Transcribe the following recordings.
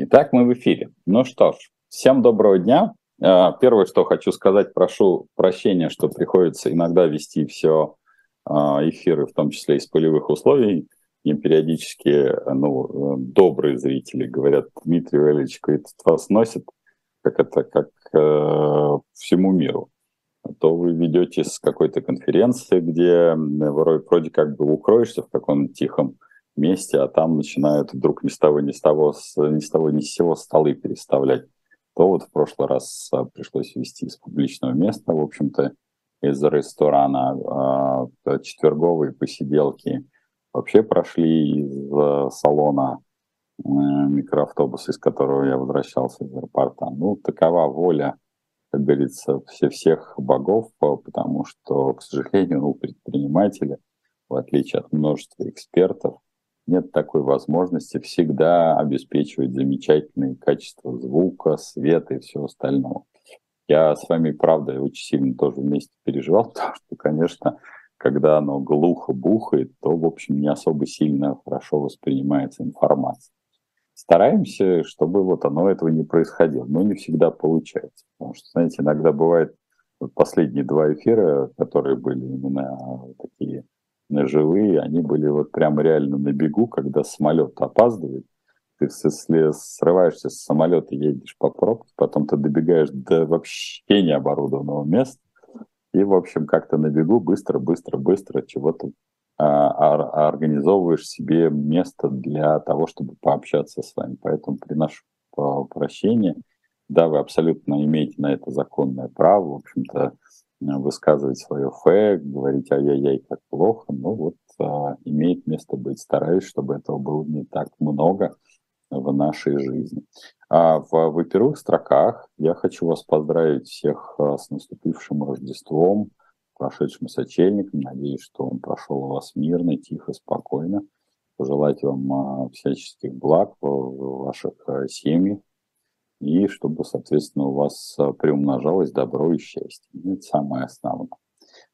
Итак, мы в эфире. Ну что ж, всем доброго дня. А, первое, что хочу сказать, прошу прощения, что приходится иногда вести все а, эфиры, в том числе из полевых условий. И периодически ну, добрые зрители говорят, Дмитрий Валерьевич, вас носит, как это, как э, всему миру. А то вы ведете с какой-то конференции, где вроде как бы укроешься в каком-то тихом месте, а там начинают вдруг ни с того, ни с того, ни с того, ни с сего столы переставлять. То вот в прошлый раз а, пришлось вести из публичного места, в общем-то, из ресторана э, четверговые посиделки вообще прошли из э, салона э, микроавтобуса, из которого я возвращался из аэропорта. Ну, такова воля, как говорится, все всех богов, потому что, к сожалению, у предпринимателя, в отличие от множества экспертов, нет такой возможности всегда обеспечивать замечательные качества звука, света и всего остального. Я с вами, правда, очень сильно тоже вместе переживал, потому что, конечно, когда оно глухо бухает, то, в общем, не особо сильно хорошо воспринимается информация. Стараемся, чтобы вот оно этого не происходило, но не всегда получается. Потому что, знаете, иногда бывает, вот последние два эфира, которые были именно такие живые, они были вот прям реально на бегу, когда самолет опаздывает, ты если срываешься с самолета, едешь по пробке, потом ты добегаешь до вообще необорудованного места, и, в общем, как-то на бегу быстро, быстро, быстро чего-то а, организовываешь себе место для того, чтобы пообщаться с вами. Поэтому приношу прощения. Да, вы абсолютно имеете на это законное право. В общем-то, высказывать свое фэ, говорить ай-яй-яй, как плохо, ну вот а, имеет место быть. Стараюсь, чтобы этого было не так много в нашей жизни. А в, в первых строках я хочу вас поздравить всех а, с наступившим Рождеством, прошедшим сочельником. Надеюсь, что он прошел у вас мирно, тихо, спокойно. Пожелать вам а, всяческих благ в ваших а, семьях, и чтобы, соответственно, у вас а, приумножалось добро и счастье. Это самое основное.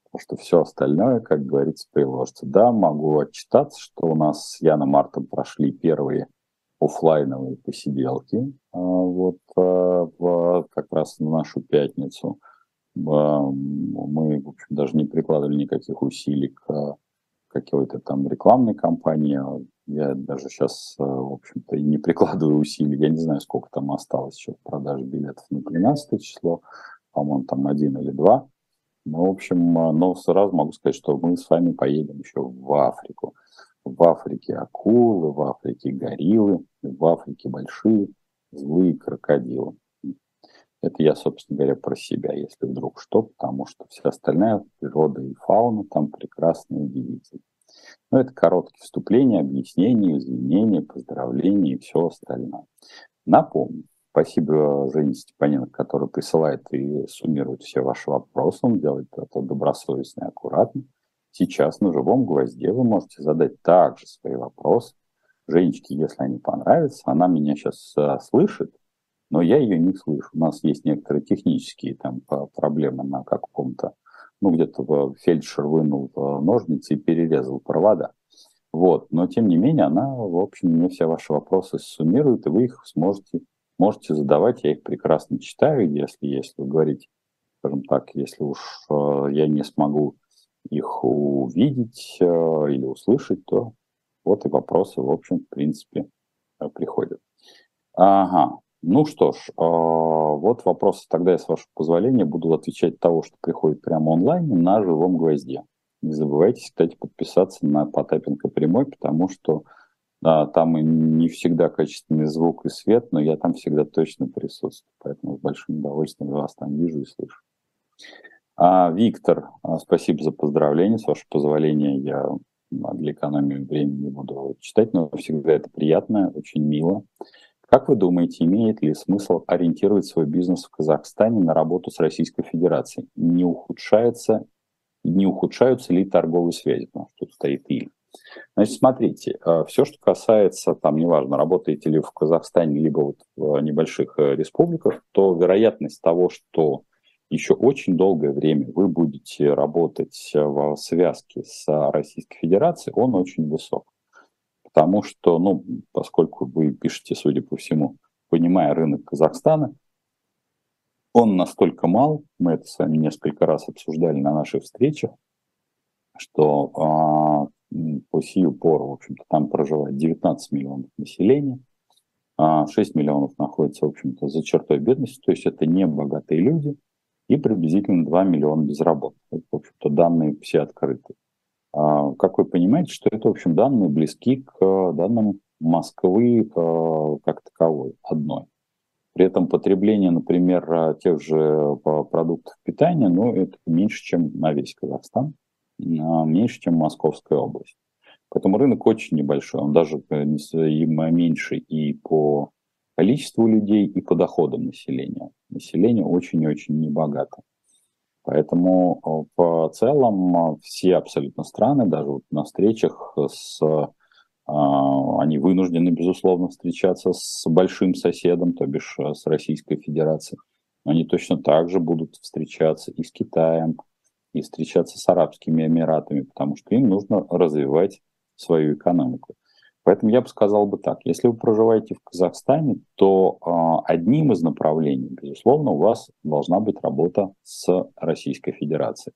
Потому что все остальное, как говорится, приложится. Да, могу отчитаться, что у нас с Яном Мартом прошли первые офлайновые посиделки. А, вот а, в, как раз на нашу пятницу мы, в общем, даже не прикладывали никаких усилий к какой-то там рекламной кампании. Я даже сейчас, э, в общем-то, и не прикладываю усилий. Я не знаю, сколько там осталось еще продажи билетов на 13 число. По-моему, там один или два. Ну, в общем, э, но сразу могу сказать, что мы с вами поедем еще в Африку. В Африке акулы, в Африке гориллы, в Африке большие злые крокодилы. Это я, собственно говоря, про себя, если вдруг что, потому что вся остальная природа и фауна там прекрасные и удивительные. Ну, это короткие вступления, объяснения, извинения, поздравления и все остальное. Напомню, спасибо Жене Степаненко, который присылает и суммирует все ваши вопросы. Он делает это добросовестно и аккуратно. Сейчас на живом гвозде вы можете задать также свои вопросы. Женечке, если они понравятся, она меня сейчас а, слышит, но я ее не слышу. У нас есть некоторые технические там проблемы на каком-то ну, где-то фельдшер вынул ножницы и перерезал провода. Вот. Но, тем не менее, она, в общем, мне все ваши вопросы суммирует, и вы их сможете, можете задавать. Я их прекрасно читаю, если, если вы говорите, скажем так, если уж э, я не смогу их увидеть э, или услышать, то вот и вопросы, в общем, в принципе, э, приходят. Ага, ну что ж, а, вот вопросы тогда я, с вашего позволения, буду отвечать того, что приходит прямо онлайн на живом гвозде. Не забывайте, кстати, подписаться на Потапенко прямой, потому что да, там и не всегда качественный звук и свет, но я там всегда точно присутствую. Поэтому с большим удовольствием вас там вижу и слышу. А, Виктор, а, спасибо за поздравления. С вашего позволения я для экономии времени буду читать, но всегда это приятно, очень мило. Как вы думаете, имеет ли смысл ориентировать свой бизнес в Казахстане на работу с Российской Федерацией? Не ухудшается, не ухудшаются ли торговые связи? Потому что тут стоит «или». Значит, смотрите, э, все, что касается, там, неважно, работаете ли в Казахстане, либо вот в небольших э, республиках, то вероятность того, что еще очень долгое время вы будете работать в связке с Российской Федерацией, он очень высок потому что, ну, поскольку вы пишете, судя по всему, понимая рынок Казахстана, он настолько мал, мы это с вами несколько раз обсуждали на наших встречах, что э, по сию пору, в общем-то, там проживает 19 миллионов населения, 6 а, миллионов находятся, в общем-то, за чертой бедности, то есть это не богатые люди, и приблизительно 2 миллиона безработных. Это, в общем-то, данные все открыты. А, как вы понимаете, что это, в общем, данные близки к данным Москвы как таковой, одной. При этом потребление, например, тех же продуктов питания, ну, это меньше, чем на весь Казахстан, меньше, чем Московская область. Поэтому рынок очень небольшой, он даже э, меньше и по количеству людей, и по доходам населения. Население очень-очень небогато. Поэтому э, в целом э, все абсолютно страны, даже вот на встречах с они вынуждены, безусловно, встречаться с большим соседом, то бишь с Российской Федерацией. Они точно так же будут встречаться и с Китаем, и встречаться с Арабскими Эмиратами, потому что им нужно развивать свою экономику. Поэтому я бы сказал бы так, если вы проживаете в Казахстане, то э, одним из направлений, безусловно, у вас должна быть работа с Российской Федерацией.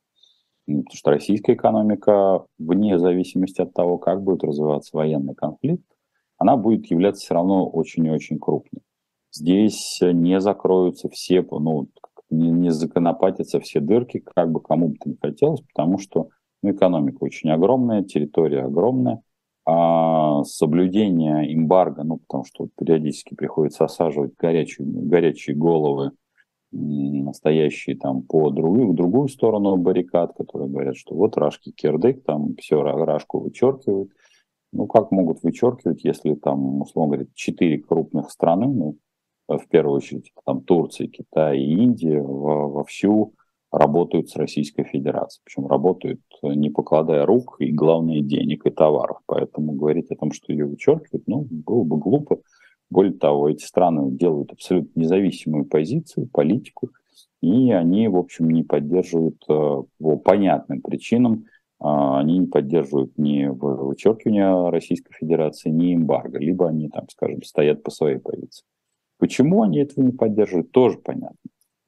Потому что российская экономика, вне зависимости от того, как будет развиваться военный конфликт, она будет являться все равно очень и очень крупной. Здесь не закроются все, ну, не, не законопатятся все дырки, как бы кому бы то ни хотелось, потому что ну, экономика очень огромная, территория огромная, а соблюдение эмбарго, ну, потому что периодически приходится осаживать горячие, горячие головы, настоящие там по другую, другую сторону баррикад, которые говорят, что вот рашки кирдык, там все рашку вычеркивают. Ну, как могут вычеркивать, если там, условно говоря, четыре крупных страны, ну, в первую очередь, там Турция, Китай и Индия вовсю работают с Российской Федерацией. Причем работают э, не покладая рук и, главное, денег и товаров. Поэтому говорить о том, что ее вычеркивают, ну, было бы глупо. Более того, эти страны делают абсолютно независимую позицию, политику, и они, в общем, не поддерживают э, по понятным причинам, а, они не поддерживают ни вычеркивания Российской Федерации, ни эмбарго, либо они, там, скажем, стоят по своей позиции. Почему они этого не поддерживают, тоже понятно.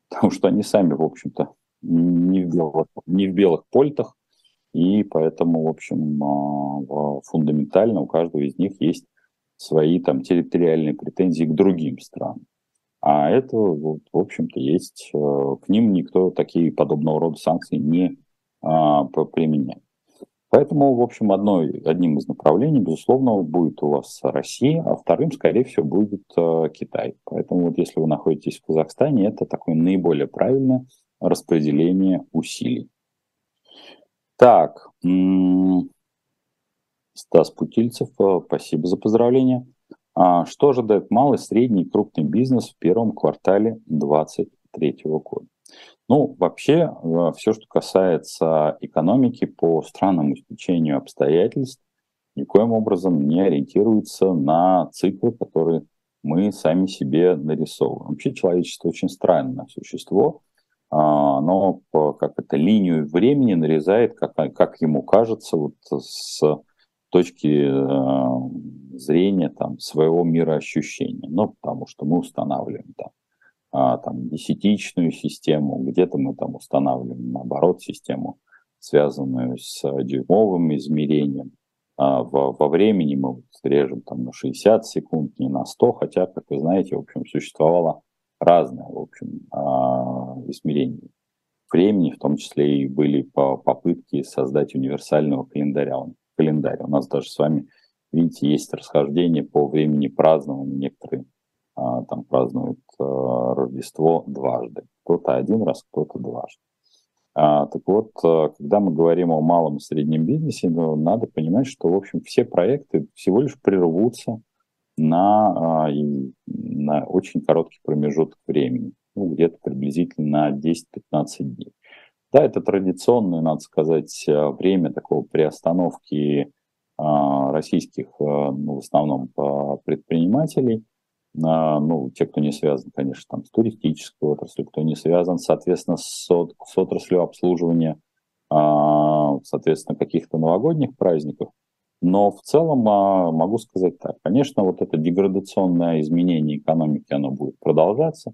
Потому что они сами, в общем-то, не в белых, не в белых польтах, и поэтому, в общем, а, фундаментально у каждого из них есть свои там территориальные претензии к другим странам. А это, вот, в общем-то, есть, э, к ним никто такие подобного рода санкции не а, применяет. Поэтому, в общем, одной, одним из направлений, безусловно, будет у вас Россия, а вторым, скорее всего, будет э, Китай. Поэтому вот если вы находитесь в Казахстане, это такое наиболее правильное распределение усилий. Так, Стас Путильцев, э, спасибо за поздравления. А что ожидает малый, средний и крупный бизнес в первом квартале 2023 года? Ну, вообще, э, все, что касается экономики по странному стечению обстоятельств, никоим образом не ориентируется на циклы, которые мы сами себе нарисовываем. Вообще человечество очень странное существо, оно как это линию времени нарезает, как, как ему кажется, вот с точки э, зрения там, своего мира ощущения. Ну, потому что мы устанавливаем там, а, там десятичную систему, где-то мы там устанавливаем, наоборот, систему, связанную с дюймовым измерением. А во, во времени мы режем там на 60 секунд, не на 100, хотя, как вы знаете, в общем, существовало разное, в общем, а, измерение времени, в том числе и были попытки создать универсального календаря. календарь. У нас даже с вами, видите, есть расхождение по времени празднования. Некоторые а, там празднуют а, Рождество дважды. Кто-то один раз, кто-то дважды. Так вот, когда мы говорим о малом и среднем бизнесе, ну, надо понимать, что, в общем, все проекты всего лишь прервутся на, а, на очень короткий промежуток времени, ну, где-то приблизительно на 10-15 дней. Да, это традиционное, надо сказать, а, время такого приостановки а, российских, ну, в основном, предпринимателей, ну, те, кто не связан, конечно, там, с туристической отраслью, кто не связан, соответственно, с, с отраслью обслуживания, соответственно, каких-то новогодних праздников, Но в целом а, могу сказать так. Конечно, вот это деградационное изменение экономики, оно будет продолжаться.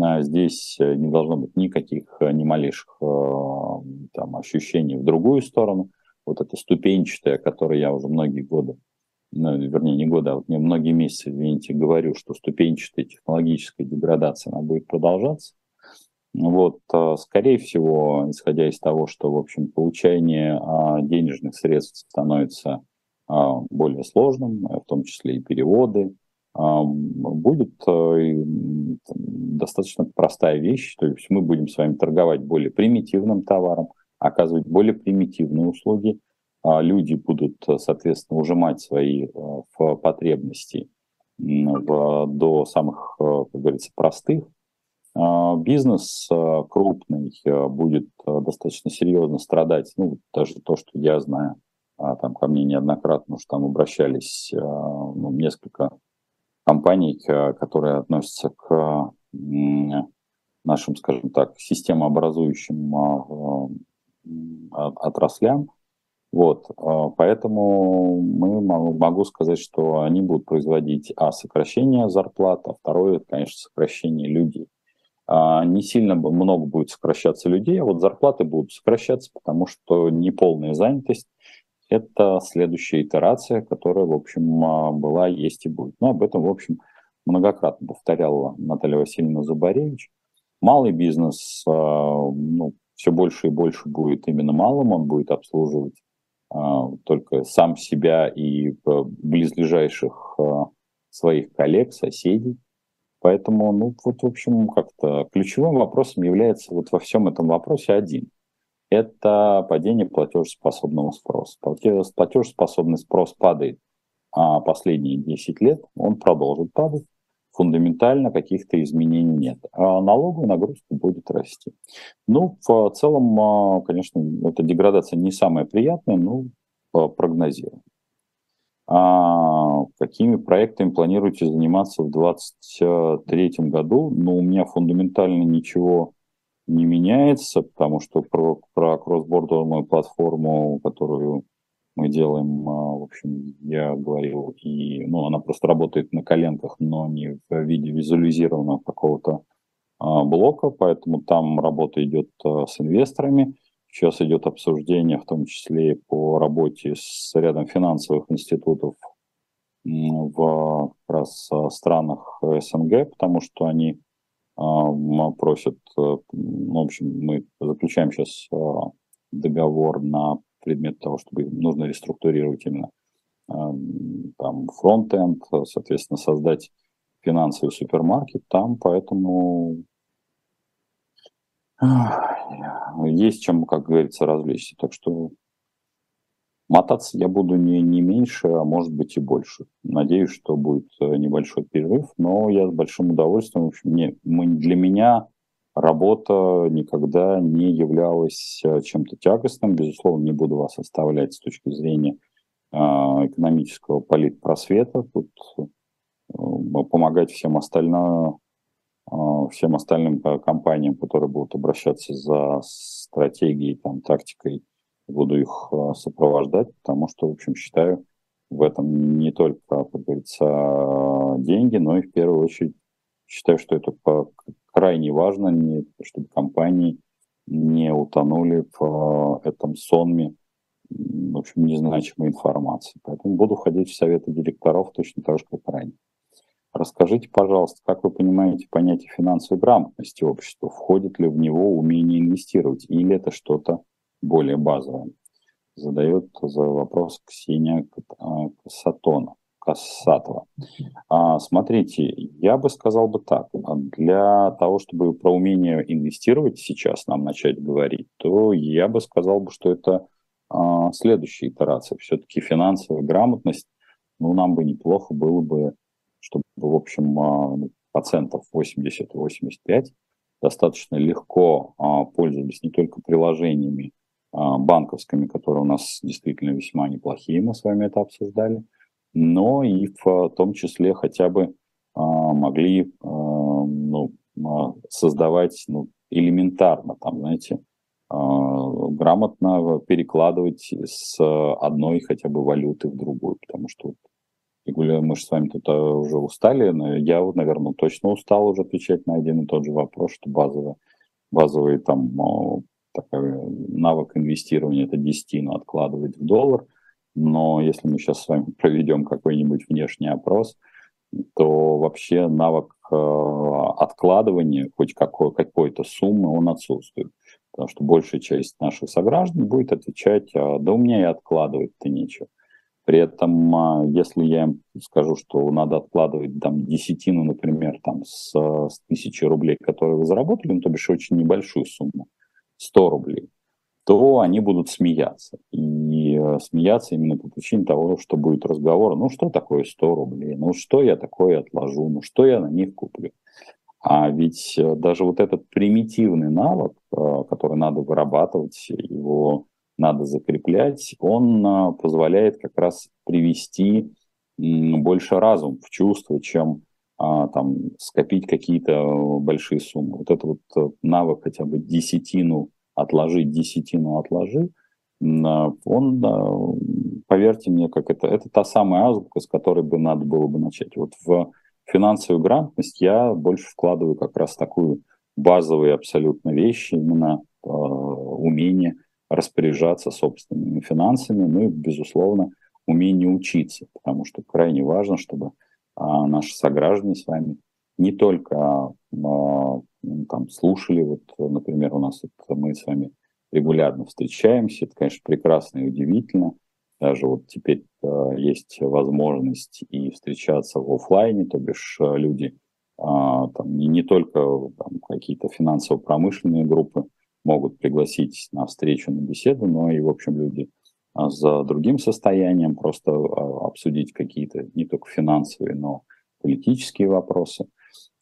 А, здесь э, не должно быть никаких, э, ни малейших э, там, ощущений в другую сторону. Вот это ступенчатое, которое я уже многие годы, ну, вернее, не годы, а вот не многие месяцы, извините, говорю, что ступенчатая технологическая деградация, она будет продолжаться. Вот, скорее всего, исходя из того, что, в общем, получение а, денежных средств становится более сложным, в том числе и переводы, а, будет достаточно простая вещь, то есть мы будем с вами торговать более примитивным товаром, оказывать более примитивные услуги, а люди будут, соответственно, ужимать свои потребности до самых, как говорится, простых. Бизнес крупный будет достаточно серьезно страдать, ну, даже то, что я знаю, а, там ко мне неоднократно уж там обращались а, ну, несколько компаний, которые относятся к нашим, скажем так, системообразующим а, отраслям. Вот, поэтому мы могу сказать, что они будут производить, а, сокращение зарплат, а второе, конечно, сокращение людей. Не сильно много будет сокращаться людей, а вот зарплаты будут сокращаться, потому что неполная занятость, это следующая итерация, которая, в общем, а, была, есть и будет. Но об этом, в общем, многократно повторяла Наталья Васильевна Зубаревич. Малый бизнес а, ну, все больше и больше будет именно малым, он будет обслуживать а, только сам себя и близлежащих своих коллег, соседей. Поэтому, ну, вот, в общем, как-то ключевым вопросом является вот во всем этом вопросе один это падение платежеспособного спроса. Платежеспособный спрос падает а последние 10 лет, он продолжит падать. Фундаментально каких-то изменений нет. А налоговая нагрузка будет расти. Ну, в целом, а, конечно, эта деградация не самая приятная, но прогнозируем. А какими проектами планируете заниматься в 2023 году? Ну, у меня фундаментально ничего не меняется, потому что про, про кроссбордовую платформу, которую мы делаем, а, в общем, я говорил, и, ну, она просто работает на коленках, но не в виде визуализированного какого-то а, блока, поэтому там работа идет а, с инвесторами. Сейчас идет обсуждение, в том числе по работе с рядом финансовых институтов в как раз странах СНГ, потому что они просят, э, ну, в общем, мы заключаем сейчас э, договор на предмет того, чтобы нужно реструктурировать именно там фронт-энд, соответственно, создать финансовый супермаркет там, поэтому есть чем, как говорится, развлечься. Так что Мотаться я буду не, не меньше, а может быть и больше. Надеюсь, что будет э, небольшой перерыв, но я с большим удовольствием. В общем, не, мы, для меня работа никогда не являлась э, чем-то тягостным. Безусловно, не буду вас оставлять с точки зрения э, экономического политпросвета. Тут э, помогать всем остальным, э, всем остальным компаниям, которые будут обращаться за стратегией, там, тактикой буду их а, сопровождать, потому что, в общем, считаю, в этом не только, как говорится, деньги, но и в первую очередь считаю, что это крайне важно, не, чтобы компании не утонули в а, этом сонме, в общем, незначимой информации. Поэтому буду ходить в советы директоров точно так же, как ранее. Расскажите, пожалуйста, как вы понимаете понятие финансовой грамотности общества? Входит ли в него умение инвестировать или это что-то более базовым, задает за вопрос Ксения Касатона. Кассатова. А, смотрите, я бы сказал бы так. Для того, чтобы про умение инвестировать сейчас нам начать говорить, то я бы сказал бы, что это а, следующая итерация. Все-таки финансовая грамотность, ну, нам бы неплохо было бы, чтобы, в общем, а, ну, процентов 80-85 достаточно легко а, пользовались не только приложениями а, банковскими, которые у нас действительно весьма неплохие, мы с вами это обсуждали, но и в том числе хотя бы а, могли а, ну, создавать ну, элементарно, там, знаете, грамотно перекладывать с одной хотя бы валюты в другую, потому что мы же с вами тут уже устали, но я, вот, наверное, точно устал уже отвечать на один и тот же вопрос, что базовый, базовый там такой навык инвестирования это десятину откладывать в доллар, но если мы сейчас с вами проведем какой-нибудь внешний опрос, то вообще навык э, откладывания хоть какой, какой-то суммы он отсутствует. Потому что большая часть наших сограждан будет отвечать, «А, да у меня и откладывать-то нечего. При этом, а, если я им скажу, что надо откладывать там десятину, например, там с, с тысячи рублей, которые вы заработали, ну, то бишь очень небольшую сумму, 100 рублей, то они будут смеяться. И э, смеяться именно по причине того, что будет разговор, ну что такое 100 рублей, ну что я такое отложу, ну что я на них куплю. А ведь э, даже вот этот примитивный навык, э, который надо вырабатывать, его надо закреплять, он позволяет как раз привести больше разум в чувство, чем а, там, скопить какие-то большие суммы. Вот это вот навык хотя бы десятину отложить, десятину отложи, он, поверьте мне, как это, это та самая азбука, с которой бы надо было бы начать. Вот в финансовую грамотность я больше вкладываю как раз такую базовые абсолютно вещи, именно э, умение распоряжаться собственными финансами, ну и, безусловно, умение учиться, потому что крайне важно, чтобы э, наши сограждане с вами не только э, там слушали, вот, например, у нас вот, мы с вами регулярно встречаемся, это, конечно, прекрасно и удивительно, даже вот теперь э, есть возможность и встречаться в офлайне, то бишь люди там, не, не только там, какие-то финансово-промышленные группы могут пригласить на встречу, на беседу, но и, в общем, люди за другим состоянием просто обсудить какие-то не только финансовые, но политические вопросы.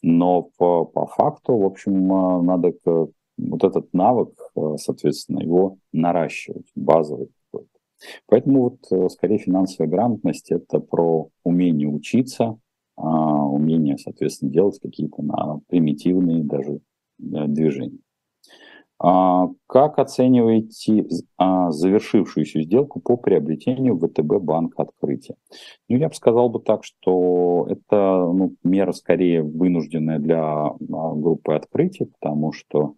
Но по, по факту, в общем, а, надо вот этот навык, а, соответственно, его наращивать, базовый какой-то. Поэтому вот скорее финансовая грамотность – это про умение учиться, а, умение, соответственно, делать какие-то примитивные даже движения. А, как оцениваете а, завершившуюся сделку по приобретению ВТБ банка открытия? Ну, я бы сказал бы так, что это ну, мера скорее вынужденная для а, группы открытия, потому что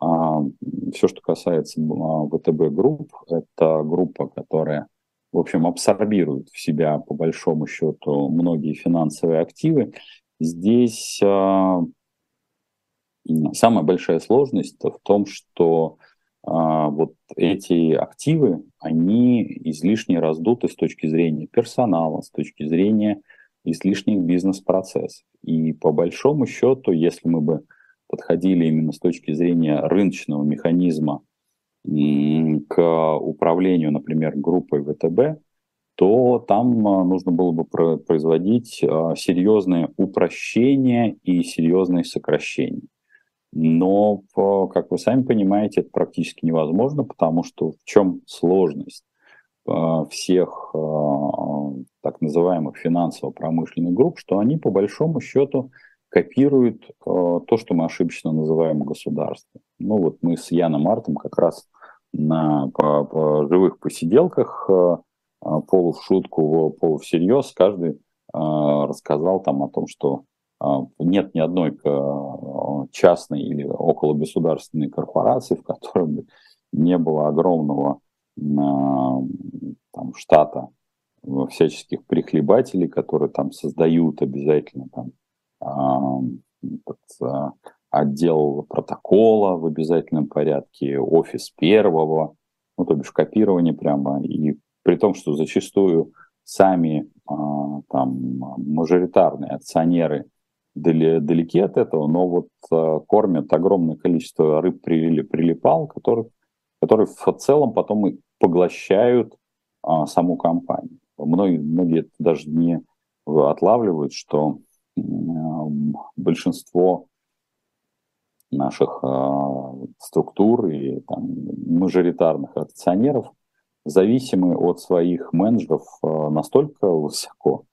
все, что касается ВТБ групп, это группа, которая, в общем, абсорбирует в себя, по большому счету, многие финансовые активы. Здесь Самая большая сложность в том, что а, вот эти активы, они излишне раздуты с точки зрения персонала, с точки зрения излишних бизнес-процессов. И по большому счету, если мы бы подходили именно с точки зрения рыночного механизма к управлению, например, группой ВТБ, то там а, нужно было бы производить а, серьезное упрощение и серьезные сокращения. Но, как вы сами понимаете, это практически невозможно, потому что в чем сложность э, всех э, так называемых финансово-промышленных групп, что они по большому счету копируют э, то, что мы ошибочно называем государством. Ну вот мы с Яном Мартом как раз на по, по живых посиделках полу в шутку, полу всерьез, каждый рассказал там о том, что а, нет ни одной а, частной или около государственной корпорации, в которой бы не было огромного а, там, штата всяческих прихлебателей, которые там создают обязательно там, этот, отдел протокола в обязательном порядке, офис первого, ну, то бишь копирование прямо, и при том, что зачастую сами там мажоритарные акционеры далеки от этого, но вот э, кормят огромное количество рыб прилипал, которых, которые в целом потом и поглощают а, саму компанию. Многие, многие даже не отлавливают, что э, большинство наших э, структур и там, мажоритарных акционеров зависимы от своих менеджеров э, настолько высоко,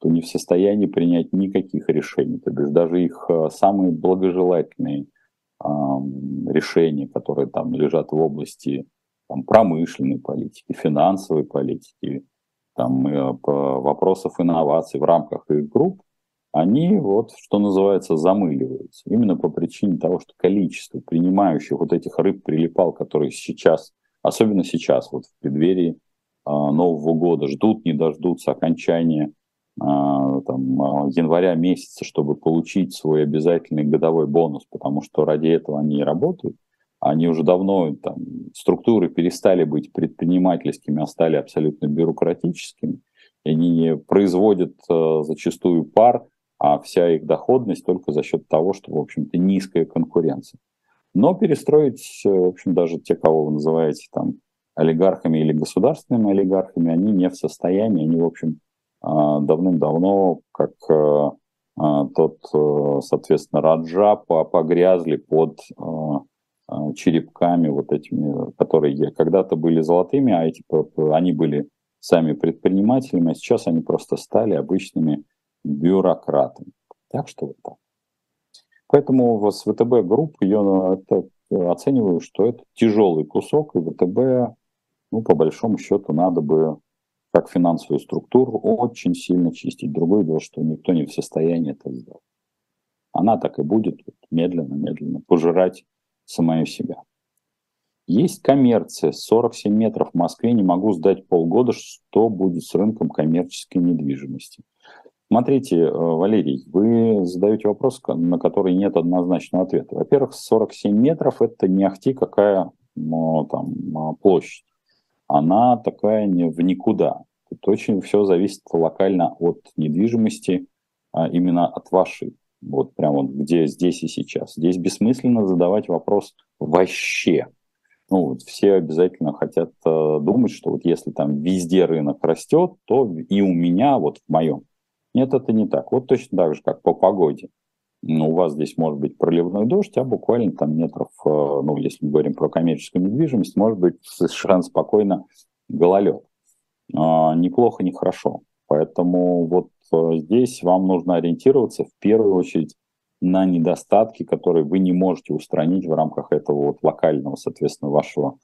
то не в состоянии принять никаких решений. То есть даже их э, самые благожелательные решения, которые там лежат в области там, промышленной политики, финансовой политики, там, э, вопросов инноваций в рамках их групп, они вот, что называется, замыливаются. Именно по причине того, что количество принимающих вот этих рыб-прилипал, которые сейчас, особенно сейчас, вот в преддверии э, Нового года, ждут, не дождутся окончания а, там, а, января месяца, чтобы получить свой обязательный годовой бонус, потому что ради этого они и работают. Они уже давно, там, структуры перестали быть предпринимательскими, а стали абсолютно бюрократическими. И они производят э, зачастую пар, а вся их доходность только за счет того, что, в общем-то, низкая конкуренция. Но перестроить, в общем, даже те, кого вы называете там олигархами или государственными олигархами, они не в состоянии, они, в общем, а, давным-давно, как э, а, тот, э, соответственно, Раджа погрязли под а, черепками вот этими, которые когда-то были золотыми, а эти, они были сами предпринимателями, а сейчас они просто стали обычными бюрократами. Так что вот так. Поэтому с ВТБ групп я это, оцениваю, что это тяжелый кусок, и ВТБ, ну, по большому счету, надо бы как финансовую структуру очень сильно чистить. Другое дело, что никто не в состоянии это сделать. Она так и будет медленно-медленно пожирать самое себя. Есть коммерция. 47 метров в Москве не могу сдать полгода. Что будет с рынком коммерческой недвижимости? Смотрите, э, Валерий, вы задаете вопрос, на который нет однозначного ответа. Во-первых, 47 метров – это не ахти какая ну, там, площадь она такая не в никуда. Тут очень все зависит локально от недвижимости, а именно от вашей. Вот прям вот где здесь и сейчас. Здесь бессмысленно задавать вопрос вообще. Ну, вот все обязательно хотят э, думать, что вот если там везде рынок растет, то и у меня, вот в моем. Нет, это не так. Вот точно так же, как по погоде у вас здесь может быть проливной дождь, а буквально там метров, э, ну, если мы говорим про коммерческую недвижимость, может быть совершенно спокойно гололед. А, неплохо, не хорошо. Поэтому вот э, здесь вам нужно ориентироваться в первую очередь на недостатки, которые вы не можете устранить в рамках этого вот локального, соответственно, вашего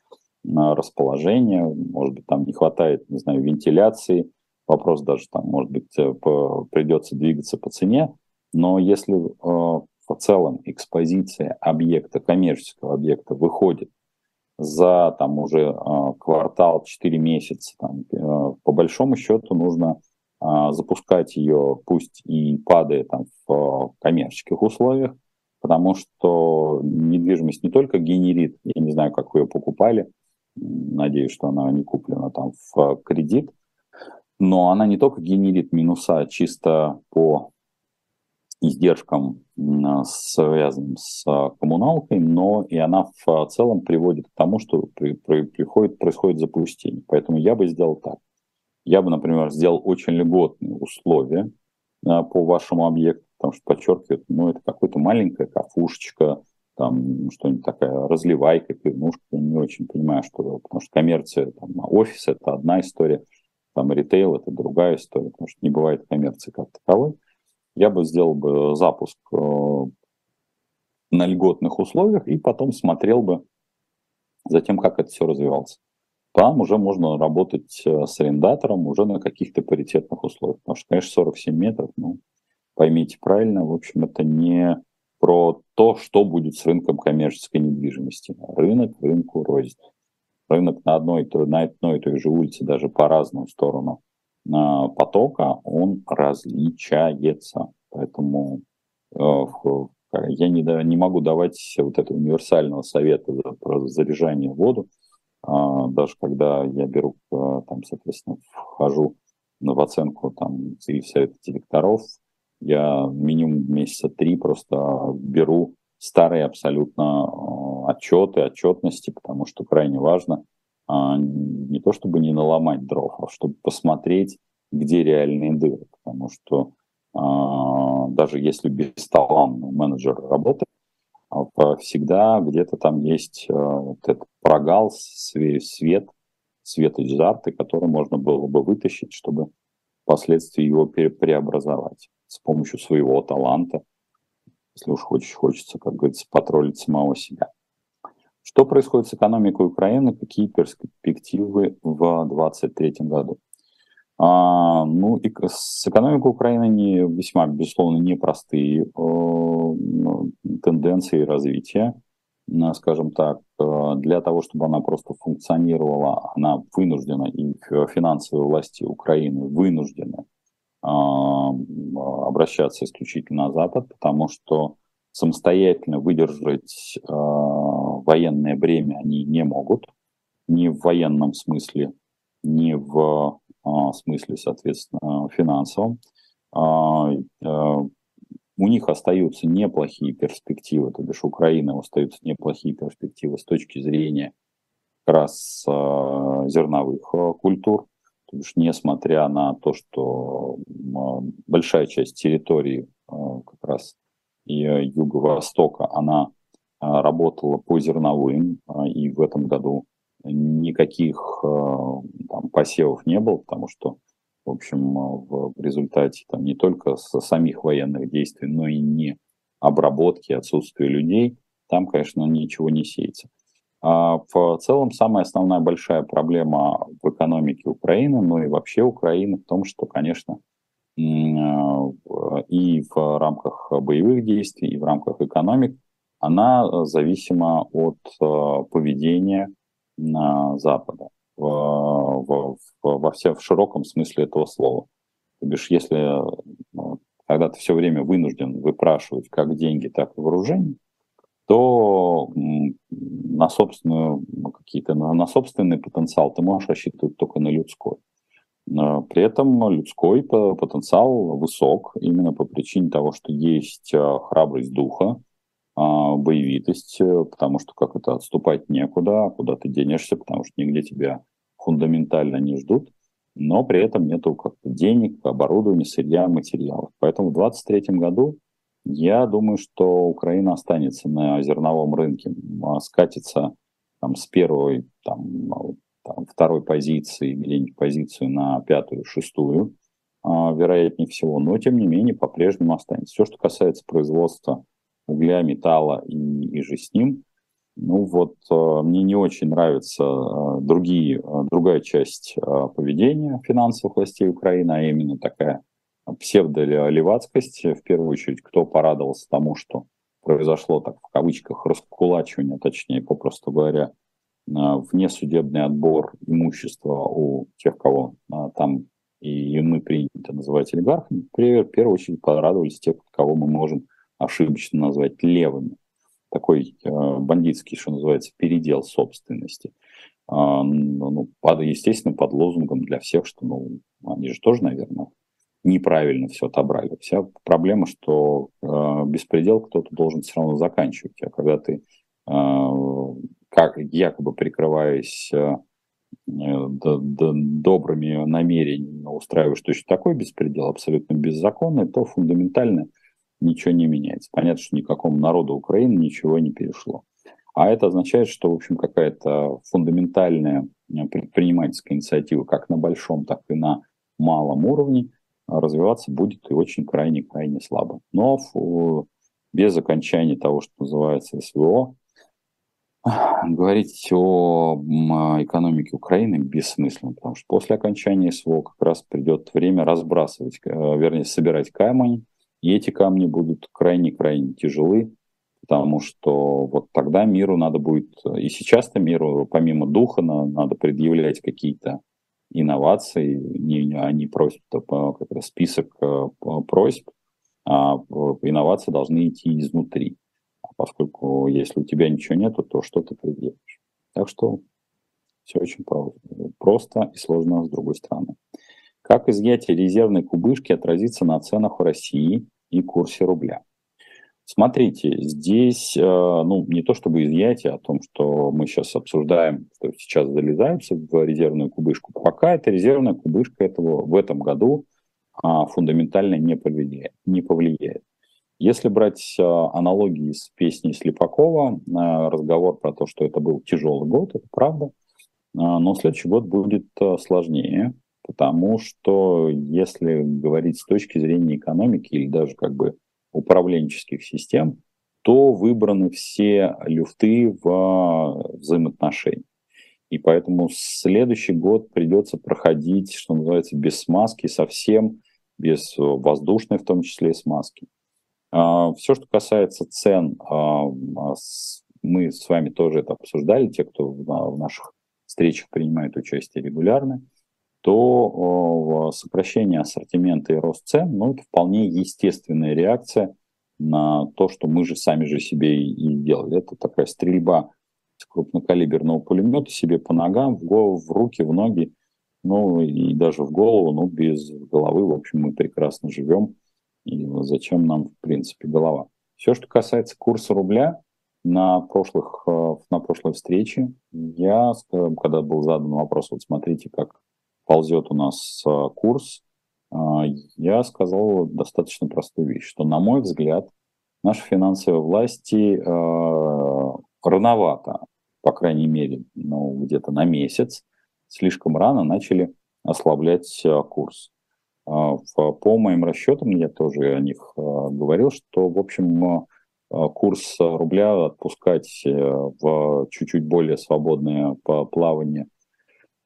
э, расположения. Может быть, там не хватает, не знаю, вентиляции. Вопрос даже там, может быть, придется двигаться по цене. Но если э, в целом экспозиция объекта, коммерческого объекта выходит за там уже э, квартал, 4 месяца, там, э, по большому счету нужно запускать ее, пусть и падая там в коммерческих условиях, потому что недвижимость не только генерит, я не знаю, как вы ее покупали, надеюсь, что она не куплена там в кредит, но она не только генерит минуса чисто по издержкам, связанным с а, коммуналкой, но и она в целом приводит к тому, что при, при, приходит, происходит запустение. Поэтому я бы сделал так. Я бы, например, сделал очень льготные условия а, по вашему объекту, потому что подчеркивает, ну, это какая-то маленькая кафушечка, там что-нибудь такая разливайка, пивнушка, я не очень понимаю, что потому что коммерция, там, офис это одна история, там ритейл это другая история, потому что не бывает коммерции как таковой я бы сделал бы запуск э, на льготных условиях и потом смотрел бы за тем, как это все развивалось. Там уже можно работать э, с арендатором уже на каких-то паритетных условиях. Потому что, конечно, 47 метров, ну, поймите правильно, в общем, это не про то, что будет с рынком коммерческой недвижимости. Рынок рынку рознь. Рынок на одной, на одной и той же улице, даже по разную сторону потока, он различается. Поэтому э, я не, не могу давать вот этого универсального совета про заряжание в воду. А, даже когда я беру, э, там, соответственно, вхожу в оценку там, или в совет директоров, я минимум месяца три просто беру старые абсолютно э, отчеты, отчетности, потому что крайне важно – не то чтобы не наломать дров, а чтобы посмотреть, где реальные дыры. Потому что а, даже если бесталанный менеджер работает, а, всегда где-то там есть вот этот прогал, свет, свет из арты, который можно было бы вытащить, чтобы впоследствии его преобразовать с помощью своего таланта, если уж хочешь, хочется, как говорится, потроллить самого себя. Что происходит с экономикой Украины, какие перспективы в 2023 году? А, ну, и с экономикой Украины не, весьма, безусловно, непростые э, тенденции развития, скажем так, э, для того, чтобы она просто функционировала, она вынуждена, и финансовые власти Украины вынуждены а, обращаться исключительно на Запад, потому что самостоятельно выдержать э, военное бремя они не могут, ни в военном смысле, ни в э, смысле, соответственно, финансовом. Э, э, у них остаются неплохие перспективы, то бишь Украина остаются неплохие перспективы с точки зрения как раз э, зерновых э, культур, то бишь несмотря на то, что э, большая часть территории как раз и э, Юго-Востока, она э, работала по зерновым, э, и в этом году никаких там, посевов не было, потому что, в общем, в результате там, не только со самих военных действий, но и не обработки, отсутствия людей, там, конечно, ничего не сеется. А в целом самая основная большая проблема в экономике Украины, ну и вообще Украины в том, что, конечно, и в рамках боевых действий, и в рамках экономик, она зависима от э, поведения Запада в, в, во все, в широком смысле этого слова. То бишь, если ну, когда ты все время вынужден выпрашивать как деньги, так и вооружение, то на собственную какие-то на, на собственный потенциал ты можешь рассчитывать только на людской. При этом людской потенциал высок именно по причине того, что есть а, храбрость духа, а, боевитость, э, потому что как это отступать некуда, куда ты денешься, потому что нигде тебя фундаментально не ждут, но при этом нету как денег, оборудования, сырья, материалов. Поэтому в 2023 году я думаю, что Украина останется на зерновом рынке, скатится там, с первой там, там, второй позиции, где-нибудь позицию на пятую, шестую, а, вероятнее всего, но тем не менее по-прежнему останется. Все, что касается производства угля, металла и, и же с ним, ну вот а, мне не очень нравится а, другие, другая часть поведения финансовых властей Украины, а именно такая псевдолевацкость. В первую очередь, кто порадовался тому, что произошло, так в кавычках, раскулачивание, точнее, попросту говоря, внесудебный отбор имущества у тех, кого а, там и мы принято называть олигархами, в первую очередь порадовались тех, кого мы можем ошибочно назвать левыми. Такой э, бандитский, что называется, передел собственности. Э, ну, под, естественно, под лозунгом для всех, что ну, они же тоже, наверное, неправильно все отобрали. Вся проблема, что беспредел кто-то должен все равно заканчивать. А когда ты как якобы прикрываясь э, добрыми намерениями устраиваешь точно такой беспредел, абсолютно беззаконный, то фундаментально ничего не меняется. Понятно, что никакому народу Украины ничего не перешло. А это означает, что, в общем, какая-то фундаментальная предпринимательская инициатива как на большом, так и на малом уровне развиваться будет и очень крайне-крайне слабо. Но без окончания того, что называется СВО, говорить о экономике Украины бессмысленно, потому что после окончания СВО как раз придет время разбрасывать, э, вернее, собирать камни, и эти камни будут крайне-крайне тяжелы, потому что вот тогда миру надо будет, и сейчас-то миру помимо духа надо предъявлять какие-то инновации, не, они просят как раз список э, просьб, а инновации должны идти изнутри поскольку если у тебя ничего нету, то что ты предъявишь. Так что все очень просто и сложно с другой стороны. Как изъятие резервной кубышки отразится на ценах в России и курсе рубля? Смотрите, здесь, э, ну, не то чтобы изъятие, о том, что мы сейчас обсуждаем, что сейчас залезаются в резервную кубышку. Пока эта резервная кубышка этого в этом году а, фундаментально не повлияет. Не повлияет. Если брать а, аналогии с песней Слепакова, а, разговор про то, что это был тяжелый год, это правда, а, но следующий год будет сложнее, потому что если говорить с точки зрения экономики или даже как бы управленческих систем, то выбраны все люфты в взаимоотношениях. И поэтому следующий год придется проходить, что называется, без смазки совсем, без воздушной в том числе смазки. А, Все, что касается цен, а, мы с вами тоже это обсуждали, те, кто в наших встречах принимает участие регулярно, то сокращение ассортимента и рост цен, ну, это вполне естественная реакция на то, что мы же сами же себе и делали. Это такая стрельба крупнокалиберного пулемета себе по ногам, в голову, в руки, в ноги, ну и даже в голову, ну без головы, в общем, мы прекрасно живем. И зачем нам, в принципе, голова? Все, что касается курса рубля, на, прошлых, э, на прошлой встрече я, когда был задан вопрос, вот смотрите, как ползет у нас э, курс, э, я сказал достаточно простую вещь, что, на мой взгляд, наши финансовые власти рановато, по крайней мере, ну, где-то на месяц, слишком рано начали ослаблять курс. По моим расчетам, я тоже о них говорил, что, в общем, Э, курс рубля отпускать э, в чуть-чуть более свободное плавание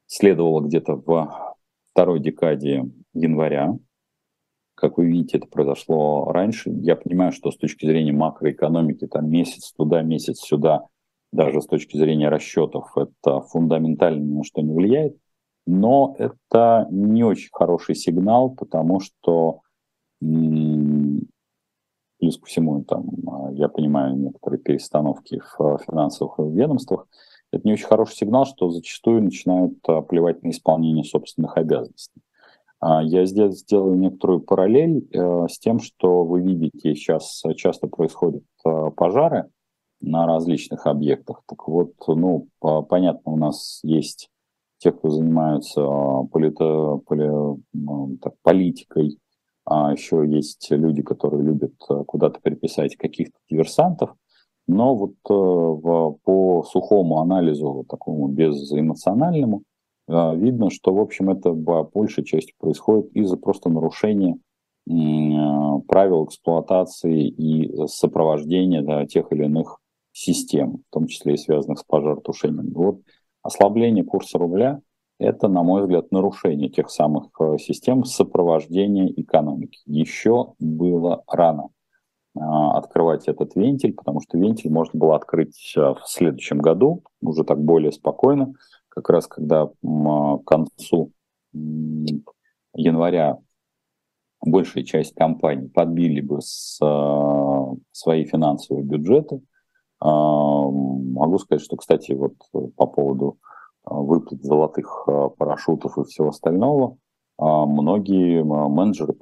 следовало где-то в второй декаде января. Как вы видите, это произошло раньше. Я понимаю, что с точки зрения макроэкономики, там месяц туда, месяц сюда, даже с точки зрения расчетов, это фундаментально ни на что не влияет. Но это не очень хороший сигнал, потому что плюс ко всему, там, а, я понимаю некоторые перестановки в а, финансовых ведомствах, это не очень хороший сигнал, что зачастую начинают а, плевать на исполнение собственных обязанностей. Я здесь сделаю некоторую параллель э, с тем, что вы видите, сейчас часто происходят пожары на различных объектах. Так вот, ну, понятно, у нас есть те, кто занимаются полито, поли, так, политикой, а еще есть люди, которые любят э, куда-то приписать каких-то диверсантов. Но вот в, по сухому анализу, такому безэмоциональному, видно, что, в общем, это большей части происходит из-за просто нарушения правил эксплуатации и сопровождения да, тех или иных систем, в том числе и связанных с пожаротушением. Вот ослабление курса рубля это, на мой взгляд, нарушение тех самых э, систем сопровождения экономики. Еще было рано а, открывать этот вентиль, потому что вентиль можно было открыть э, в следующем году, уже так более спокойно, как раз когда к концу января большая часть компаний подбили бы с, э, свои финансовые бюджеты. Могу сказать, что, кстати, вот по поводу Э, выплат золотых э, парашютов и всего остального, а многие э, менеджеры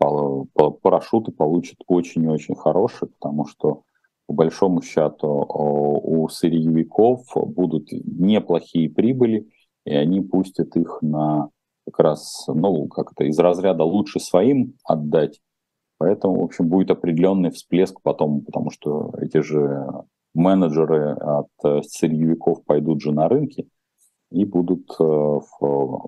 парашюты получат очень и очень хорошие, потому что по большому счету у сырьевиков будут неплохие прибыли, и они пустят их на как раз, ну, как то из разряда лучше своим отдать. Поэтому, в общем, будет определенный всплеск потом, потому что эти же менеджеры от сырьевиков пойдут же на рынки, и будут э,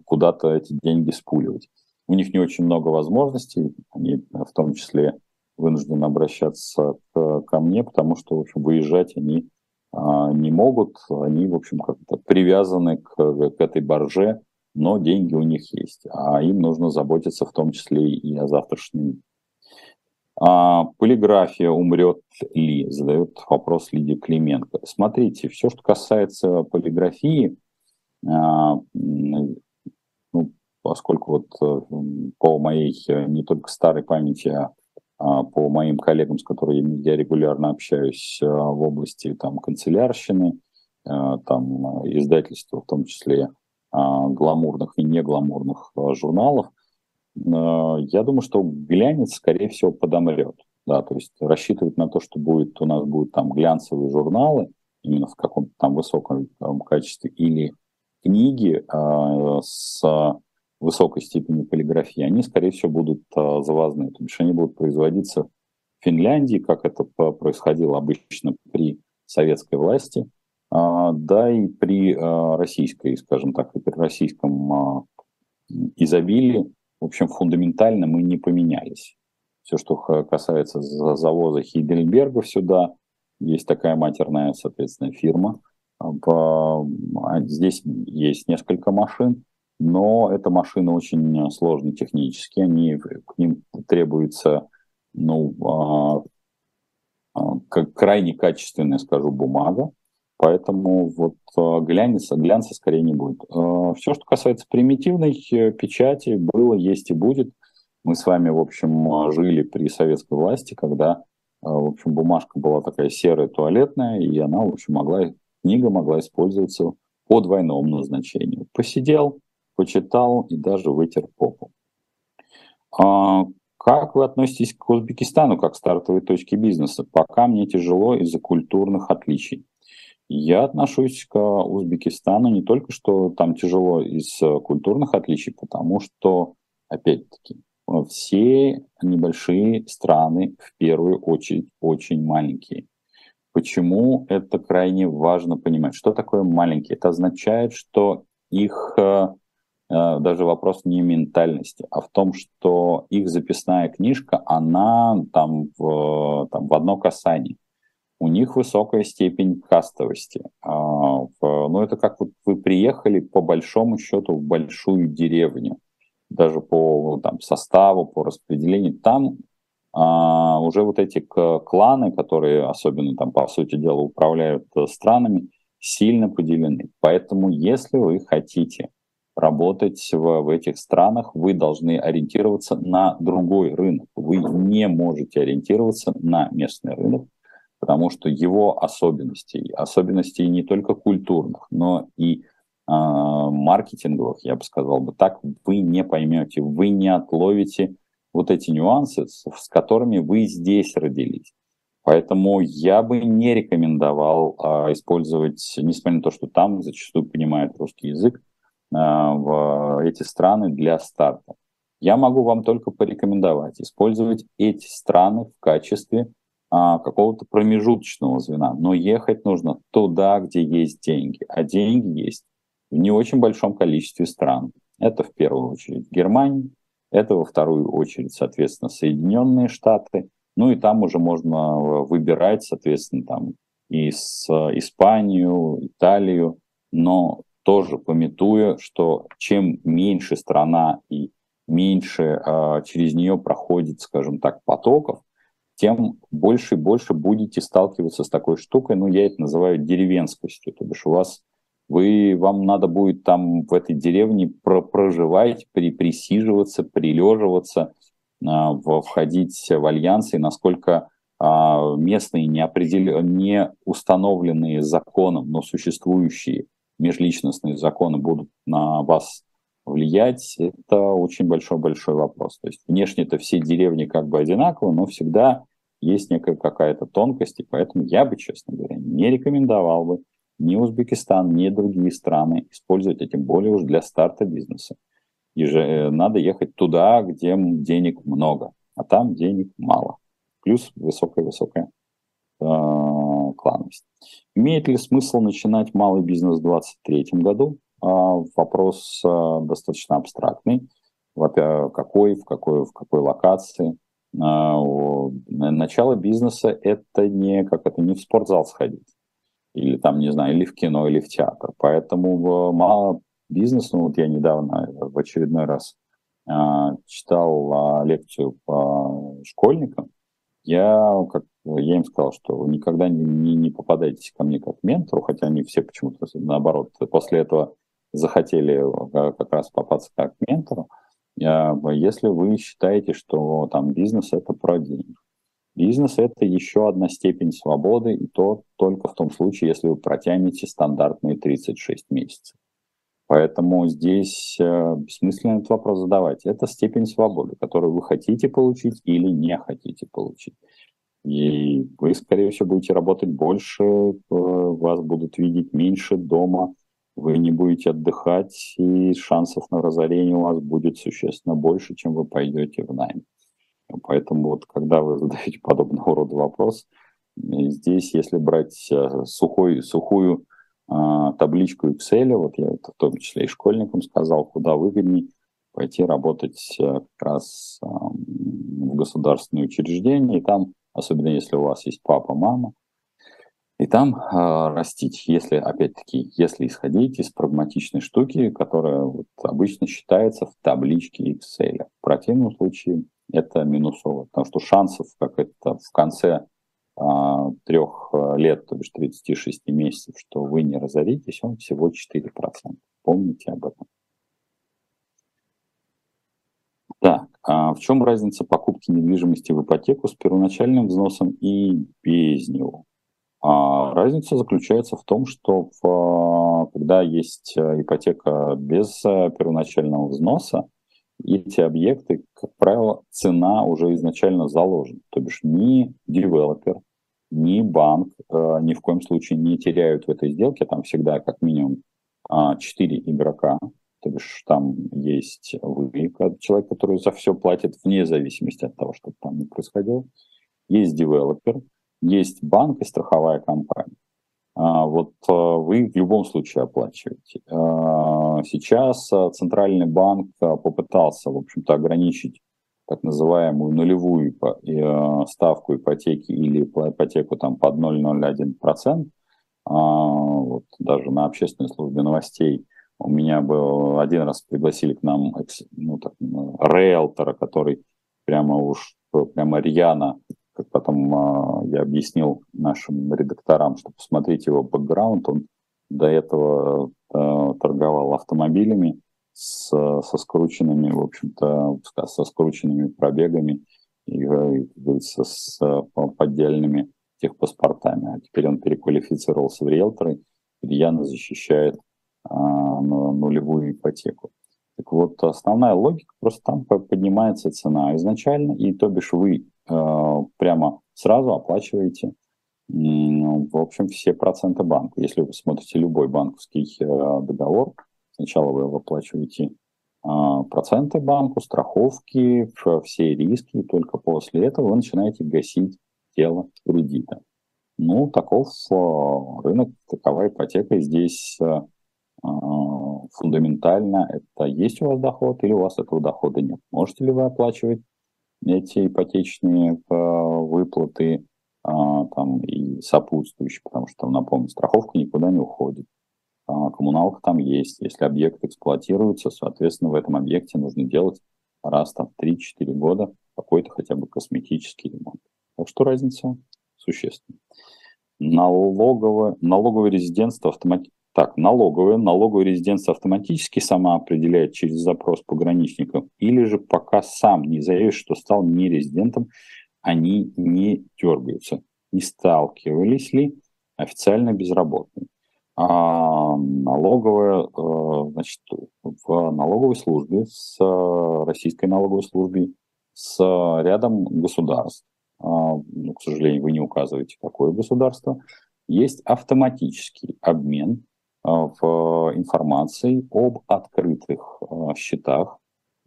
куда-то эти деньги спуливать. У них не очень много возможностей, они в том числе вынуждены обращаться к, ко мне, потому что, в общем, выезжать они а, не могут, они, в общем, как-то привязаны к, к этой борже, но деньги у них есть, а им нужно заботиться в том числе и о завтрашнем. А, полиграфия умрет ли? Задает вопрос Лидия Клименко. Смотрите, все, что касается полиграфии, а, ну, поскольку вот э, по моей э, не только старой памяти, а, а по моим коллегам, с которыми я регулярно общаюсь э, в области там канцелярщины, там издательства, в том числе а, гламурных и негламурных журналов, я думаю, что глянец, скорее всего, подомрет. Да, то есть рассчитывать на то, что будет, у нас будут там глянцевые журналы, именно в каком-то там высоком там, качестве, или книги а, с высокой степенью полиграфии, они, скорее всего, будут а, завозные. То есть они будут производиться в Финляндии, как это происходило обычно при советской власти, а, да и при российской, скажем так, и при российском изобилии. В общем, фундаментально мы не поменялись. все, что касается завоза Хидельбергов сюда, есть такая матерная, соответственно, фирма. А, здесь есть несколько машин, но это машины очень сложные технически, они, к ним требуется ну, как крайне качественная, скажу, бумага, поэтому вот глянца, глянца скорее не будет. Все, что касается примитивной э, печати, было, есть и будет. Мы с вами, в общем, жили при советской власти, когда, в общем, бумажка была такая серая, туалетная, и она, в общем, могла, книга могла использоваться по двойному назначению. Посидел, почитал и даже вытер попу. Как вы относитесь к Узбекистану как стартовой точке бизнеса? Пока мне тяжело из-за культурных отличий. Я отношусь к Узбекистану не только, что там тяжело из культурных отличий, потому что, опять-таки, все небольшие страны в первую очередь очень маленькие. Почему это крайне важно понимать? Что такое маленькие? Это означает, что их э, Э, даже вопрос не ментальности, а в том, что их записная книжка, она там в, там в одно касание. У них высокая степень кастовости. А, ну, это как вот вы приехали по большому счету в большую деревню, даже по там, составу, по распределению. Там а, уже вот эти кланы, которые особенно там, по сути дела, управляют э, странами, сильно поделены. Поэтому, если вы хотите работать в, в этих странах, вы должны ориентироваться на другой рынок. Вы не можете ориентироваться на местный рынок, потому что его особенностей, особенностей не только культурных, но и э, маркетинговых, я бы сказал бы так, вы не поймете, вы не отловите вот эти нюансы, с которыми вы здесь родились. Поэтому я бы не рекомендовал э, использовать, несмотря на то, что там зачастую понимают русский язык, а, в эти страны для старта. Я могу вам только порекомендовать использовать эти страны в качестве а, какого-то промежуточного звена, но ехать нужно туда, где есть деньги, а деньги есть в не очень большом количестве стран. Это в первую очередь Германия, это во вторую очередь, соответственно, Соединенные Штаты, ну и там уже можно выбирать, соответственно, там и с Испанию, Италию, но тоже пометуя, что чем меньше страна и меньше э, через нее проходит, скажем так, потоков, тем больше и больше будете сталкиваться с такой штукой, ну, я это называю деревенскостью, то бишь у вас, вы, вам надо будет там в этой деревне про проживать, при, присиживаться, прилеживаться, в, входить в альянсы, насколько э, местные неопредел... не установленные законом, но существующие межличностные законы будут на вас влиять, это очень большой-большой вопрос. То есть внешне это все деревни как бы одинаковые, но всегда есть некая какая-то тонкость, и поэтому я бы, честно говоря, не рекомендовал бы ни Узбекистан, ни другие страны использовать, а тем более уж для старта бизнеса. И же э, надо ехать туда, где денег много, а там денег мало. Плюс высокая-высокая э, клановость. Имеет ли смысл начинать малый бизнес в 2023 году? А, вопрос а, достаточно абстрактный. Во-первых, какой, в какой, в какой локации? А, начало бизнеса – это не, как это, не в спортзал сходить. Или там, не знаю, или в кино, или в театр. Поэтому мало бизнеса, вот я недавно в очередной раз читал лекцию по школьникам, я, как, я им сказал, что вы никогда не, не, не попадайтесь ко мне как ментору, хотя они все почему-то, наоборот, после этого захотели как раз попасться как ментору. Если вы считаете, что там бизнес это про деньги. Бизнес это еще одна степень свободы, и то только в том случае, если вы протянете стандартные 36 месяцев. Поэтому здесь э, бессмысленно этот вопрос задавать. Это степень свободы, которую вы хотите получить или не хотите получить. И вы, скорее всего, будете работать больше, э, вас будут видеть меньше дома, вы не будете отдыхать, и шансов на разорение у вас будет существенно больше, чем вы пойдете в найм. Поэтому вот когда вы задаете подобного рода вопрос, здесь, если брать э, сухой, сухую а, табличку Excel, вот я это в том числе и школьникам сказал, куда выгоднее пойти работать э, как раз в государственные учреждения, и там, особенно если у вас есть папа, мама, и там э, растить, если, опять-таки, если исходить из прагматичной штуки, которая вот обычно считается в табличке Excel. В противном случае это минусово, потому что шансов, как это в конце э, трех лет, то бишь 36 месяцев, что вы не разоритесь, он всего 4%. Помните об этом. Так, а в чем разница покупки недвижимости в ипотеку с первоначальным взносом и без него? А разница заключается в том, что в, когда есть э, ипотека без э, первоначального взноса, эти объекты, как правило, цена уже изначально заложена. То бишь ни девелопер, ни банк э, ни в коем случае не теряют в этой сделке. Там всегда как минимум э, 4 игрока. То бишь там есть вы, человек, который за все платит вне зависимости от того, что там не происходило. Есть девелопер, есть банк и страховая компания. А, вот а, вы в любом случае оплачиваете. А, сейчас Центральный банк попытался, в общем-то, ограничить так называемую нулевую ставку ипотеки или ипотеку там под 0,01%. Вот даже на общественной службе новостей у меня был один раз пригласили к нам ну, так, риэлтора, который прямо уж прямо рьяно потом э, я объяснил нашим редакторам, что посмотрите его бэкграунд, он до этого э, торговал автомобилями с, со скрученными, в общем-то, со скрученными пробегами и, как говорится, с поддельными техпаспортами. А теперь он переквалифицировался в риэлторы, рьяно защищает а, нулевую ипотеку. Так вот, основная логика, просто там поднимается цена изначально, и то бишь вы Э, прямо сразу оплачиваете, в общем, все проценты банка. Если вы смотрите любой банковский э, договор, сначала вы оплачиваете э, проценты банку, страховки, все риски, и только после этого вы начинаете гасить тело кредита. Ну, таков рынок, такова ипотека. Здесь фундаментально это есть у вас доход или у вас этого дохода нет. Можете ли вы оплачивать эти ипотечные э, выплаты а, там и сопутствующие, потому что, напомню, страховка никуда не уходит. А, коммуналка там есть. Если объект эксплуатируется, соответственно, в этом объекте нужно делать раз там 3-4 года какой-то хотя бы косметический ремонт. Так что разница существенная. Налоговое, налоговое резидентство автоматически так, налоговая. Налоговая резиденция автоматически сама определяет через запрос пограничников, или же пока сам не заявит, что стал не резидентом, они не дергаются. Не сталкивались ли официально безработные. А налоговая, э, значит, в налоговой службе, с российской налоговой службой, с рядом государств, а, ну, к сожалению, вы не указываете, какое государство, есть автоматический обмен Э, в информации об открытых э, счетах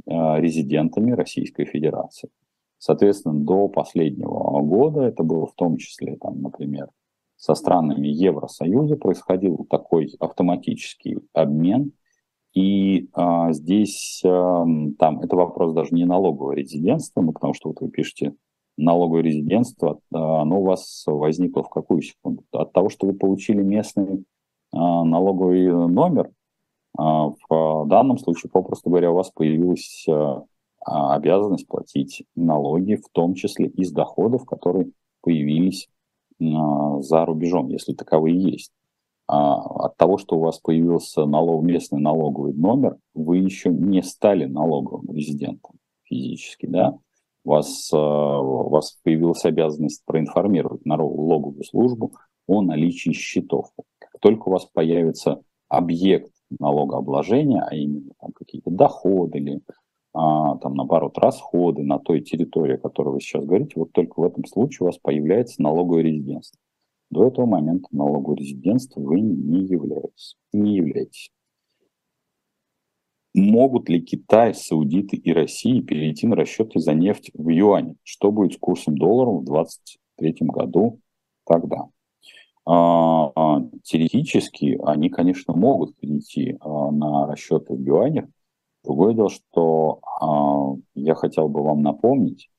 э, резидентами Российской Федерации. Соответственно, до последнего года это было в том числе, там, например, со странами Евросоюза происходил такой автоматический обмен. И а, здесь а, там это вопрос даже не налогового резидентства, ну, потому что вот вы пишете налоговое резидентство, оно у вас возникло в какую секунду? От того, что вы получили местный налоговый номер, а, в данном случае, попросту говоря, у вас появилась а, обязанность платить налоги, в том числе из доходов, которые появились за рубежом, если таковые есть. От того, что у вас появился налог, местный налоговый номер, вы еще не стали налоговым резидентом физически, да? У вас, у вас появилась обязанность проинформировать налоговую службу о наличии счетов только у вас появится объект налогообложения, а именно там какие-то доходы или а, там, наоборот, расходы на той территории, о которой вы сейчас говорите, вот только в этом случае у вас появляется налоговое резидентство. До этого момента налоговое резидентство вы не являетесь. Не являетесь. Могут ли Китай, Саудиты и Россия перейти на расчеты за нефть в юане? Что будет с курсом доллара в 2023 году тогда? А, а, теоретически они, конечно, могут перейти а, на расчеты в юанях. Другое дело, что я хотел бы вам напомнить,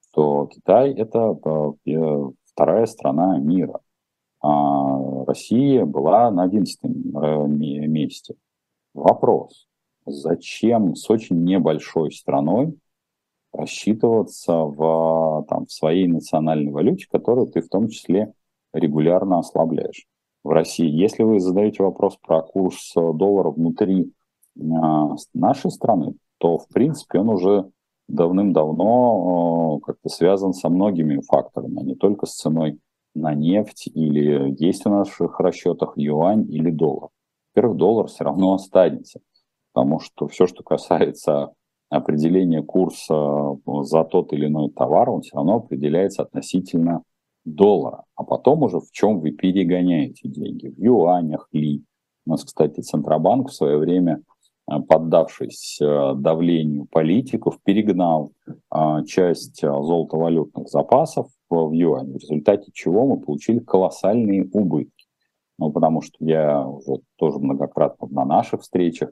что Китай – это вторая страна мира. Россия была на 11 месте. Вопрос, зачем с очень небольшой страной рассчитываться в, там, в своей национальной валюте, которую ты в том числе регулярно ослабляешь? В России, если вы задаете вопрос про курс доллара внутри э, нашей страны, то, в принципе, он уже давным-давно э, как-то связан со многими факторами, а не только с ценой на нефть или есть в наших расчетах юань или доллар. Во-первых, доллар все равно останется, потому что все, что касается определения курса за тот или иной товар, он все равно определяется относительно доллара. А потом уже в чем вы перегоняете деньги? В юанях ли? У нас, кстати, Центробанк в свое время – Э, поддавшись э, давлению политиков, перегнал э, часть золотовалютных запасов в юань, в результате чего мы получили колоссальные убытки. Ну, потому что я уже тоже многократно на наших встречах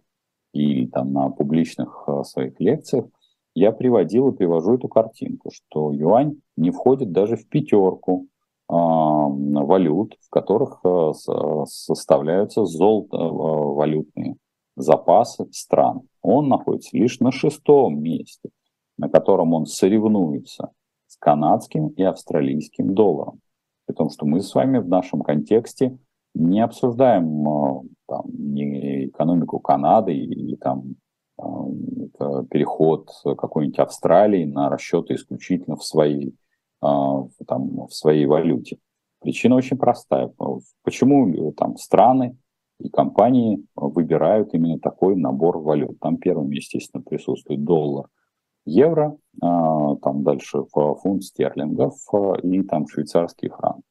и там на публичных своих лекциях я приводил и привожу эту картинку, что юань не входит даже в пятерку э, валют, в которых э, составляются золотовалютные запасы стран. Он находится лишь на шестом месте, на котором он соревнуется с канадским и австралийским долларом. При том, что мы с вами в нашем контексте не обсуждаем там, не экономику Канады или там э, переход какой-нибудь Австралии на расчеты исключительно в своей, э, там, в своей валюте. Причина очень простая. Почему там страны и компании выбирают именно такой набор валют. Там первым, естественно, присутствует доллар, евро, а, там дальше фунт стерлингов а, и там швейцарский франк.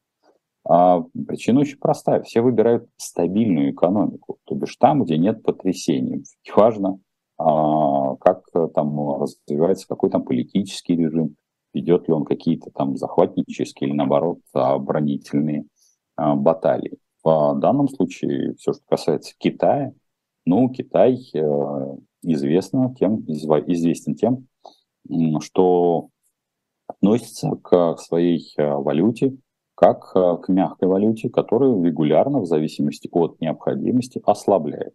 А причина очень простая. Все выбирают стабильную экономику, то бишь там, где нет потрясений. Важно, а, как там развивается, какой там политический режим, ведет ли он какие-то там захватнические или, наоборот, оборонительные баталии. В данном случае все, что касается Китая, ну, Китай э, известно тем, известен тем, что относится к своей э, валюте как э, к мягкой валюте, которую регулярно, в зависимости от необходимости, ослабляет.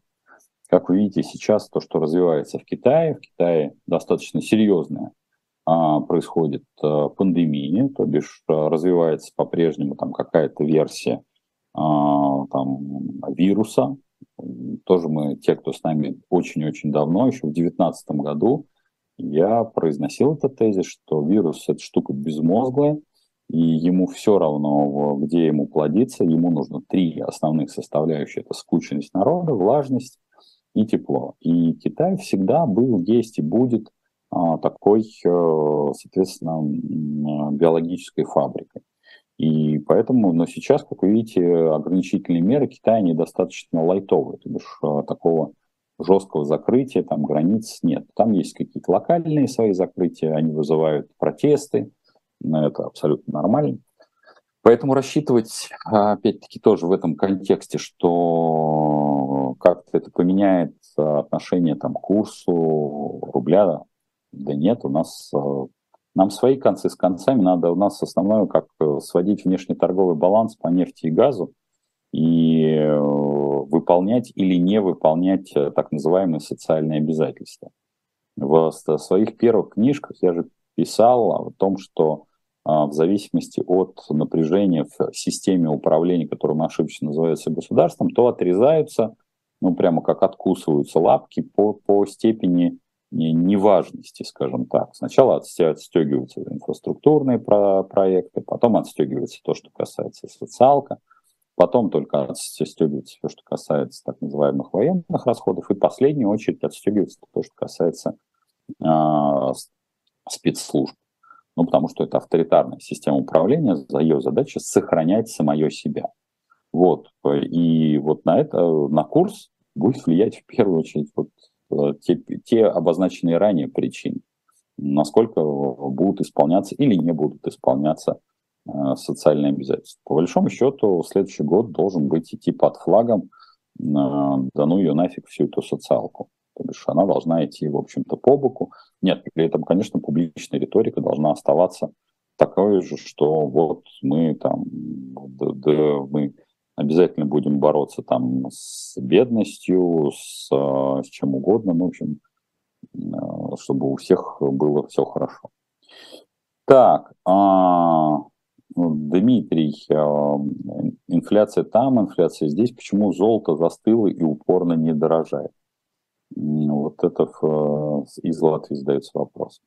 Как вы видите сейчас, то, что развивается в Китае, в Китае достаточно серьезная а, происходит пандемия, то бишь развивается по-прежнему там какая-то версия а, там, вируса. Тоже мы, те, кто с нами очень-очень давно, еще в 2019 году, я произносил этот тезис, что вирус – это штука безмозглая, и ему все равно, где ему плодиться, ему нужно три основных составляющих. Это скученность народа, влажность и тепло. И Китай всегда был, есть и будет а, такой, э, соответственно, биологической фабрикой. И поэтому, но сейчас, как вы видите, ограничительные меры Китая недостаточно лайтовые, то бишь э, такого жесткого закрытия, там границ нет. Там есть какие-то локальные свои закрытия, они вызывают протесты, это абсолютно нормально. Поэтому рассчитывать, опять-таки, тоже в этом контексте, что как-то это поменяет отношение там, к курсу рубля, да нет, у нас э, нам свои концы с концами надо, у нас основное, как э, сводить внешний торговый баланс по нефти и газу и э, выполнять или не выполнять так называемые социальные обязательства. В своих первых книжках я же писал о том, что в зависимости от напряжения в системе управления, которое мы ошибочно называется государством, то отрезаются, ну прямо как откусываются лапки по, по степени неважности, скажем так. Сначала отстегиваются инфраструктурные про проекты, потом отстегивается то, что касается социалка, потом только отстегивается то, что касается так называемых военных расходов, и в последнюю очередь отстегивается то, что касается э, спецслужб. Ну, потому что это авторитарная система управления, за ее задача сохранять самое себя. Вот. И вот на это, на курс будет влиять в первую очередь вот Э, те, те обозначенные ранее причины, насколько будут исполняться или не будут исполняться э, социальные обязательства. По большому счету, следующий год должен быть идти под флагом, э, да ну ее нафиг всю эту социалку. То бишь она должна идти, в общем-то, по боку. Нет, при этом, конечно, публичная риторика должна оставаться такое же, что вот мы там, да, да, мы обязательно будем бороться там с бедностью, с, с чем угодно, ну, в общем, чтобы у всех было все хорошо. Так, а, ну, Дмитрий, а, инфляция там, инфляция здесь, почему золото застыло и упорно не дорожает? Вот это в, из Латвии задается вопрос.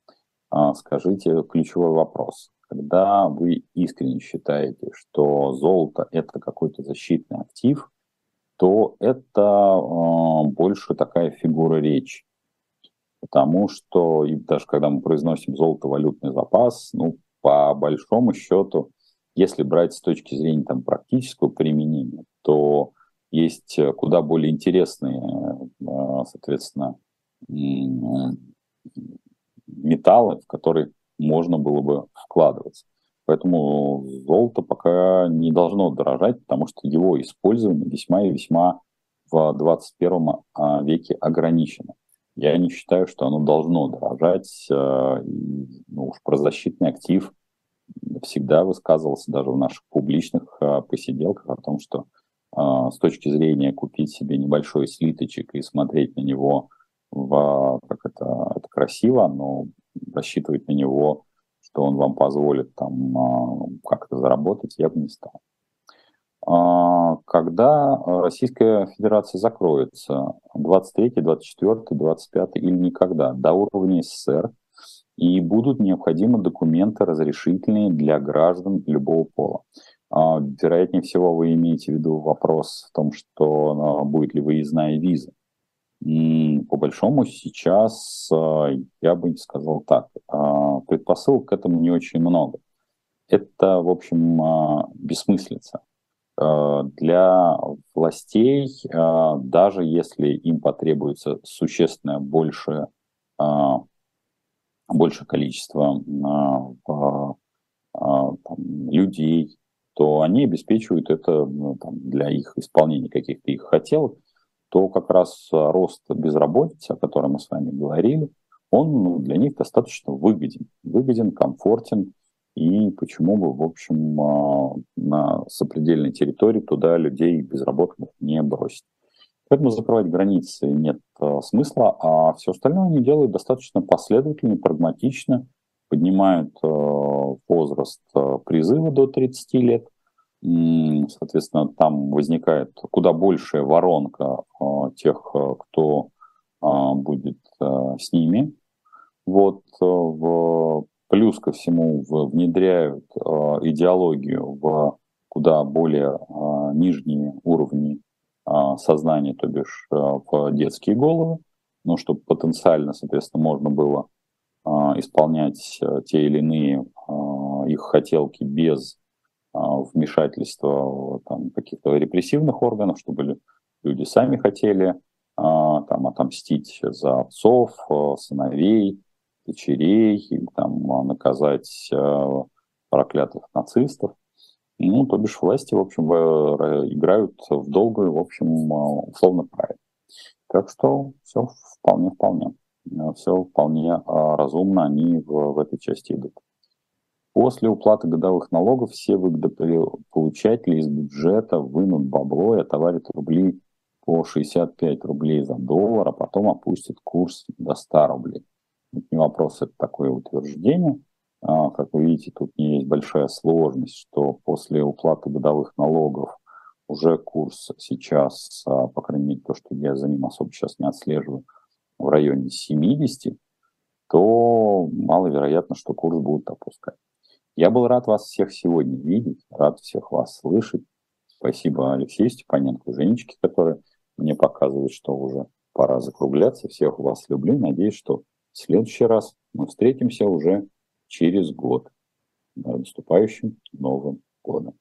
А, скажите ключевой вопрос. Когда вы искренне считаете, что золото это какой-то защитный актив, то это э, больше такая фигура речи. Потому что, и даже когда мы произносим золото-валютный запас, ну, по большому счету, если брать с точки зрения там, практического применения, то есть куда более интересные, э, соответственно, металлы, в которые можно было бы вкладываться. Поэтому золото пока не должно дорожать, потому что его использование весьма и весьма в 21 а, веке ограничено. Я не считаю, что оно должно дорожать. Э, ну, уж про защитный актив всегда высказывался даже в наших публичных э, посиделках о том, что э, с точки зрения купить себе небольшой слиточек и смотреть на него в, как это, это красиво, но рассчитывать на него, что он вам позволит там а, как-то заработать, я бы не стал. А, когда Российская Федерация закроется, 23, 24, 25 или никогда, до уровня СССР, и будут необходимы документы разрешительные для граждан любого пола. А, вероятнее всего, вы имеете в виду вопрос в том, что будет ли выездная виза. По большому сейчас а, я бы сказал так, а, предпосылок к этому не очень много. Это, в общем, а, бессмыслица. Для властей, даже если им потребуется существенно больше, больше количество людей, то они обеспечивают это ну, там, для их исполнения каких-то их хотелок то как раз рост безработицы, о котором мы с вами говорили, он ну, для них достаточно выгоден. Выгоден, комфортен, и почему бы, в общем, а, на сопредельной территории туда людей безработных не бросить. Поэтому закрывать границы нет а, смысла, а все остальное они делают достаточно последовательно, прагматично, поднимают возраст призыва до 30 лет – Соответственно, там возникает куда большая воронка а, тех, кто будет с ними. Вот в, плюс ко всему внедряют идеологию в куда более нижние уровни сознания, то бишь в детские головы, ну, чтобы потенциально, соответственно, можно было исполнять те или иные их хотелки без а, вмешательства там, каких-то репрессивных органов, чтобы люди сами хотели а, там, отомстить за отцов, а, сыновей, дочерей, там, наказать проклятых нацистов. Ну, то бишь власти, в общем, играют в долгую, в общем, условно правильно. Так что все вполне-вполне. Все вполне разумно они в, в этой части идут. После уплаты годовых налогов все выгодополучатели из бюджета вынут бабло и отоварят рубли по 65 рублей за доллар, а потом опустят курс до 100 рублей. Это не вопрос, это такое утверждение. А, как вы видите, тут не есть большая сложность, что после уплаты годовых налогов уже курс сейчас, а, по крайней мере, то, что я за ним особо сейчас не отслеживаю, в районе 70, то маловероятно, что курс будут опускать. Я был рад вас всех сегодня видеть, рад всех вас слышать. Спасибо Алексею Степаненко, Женечке, который мне показывает, что уже пора закругляться. Всех вас люблю. Надеюсь, что в следующий раз мы встретимся уже через год. Наступающим Новым годом.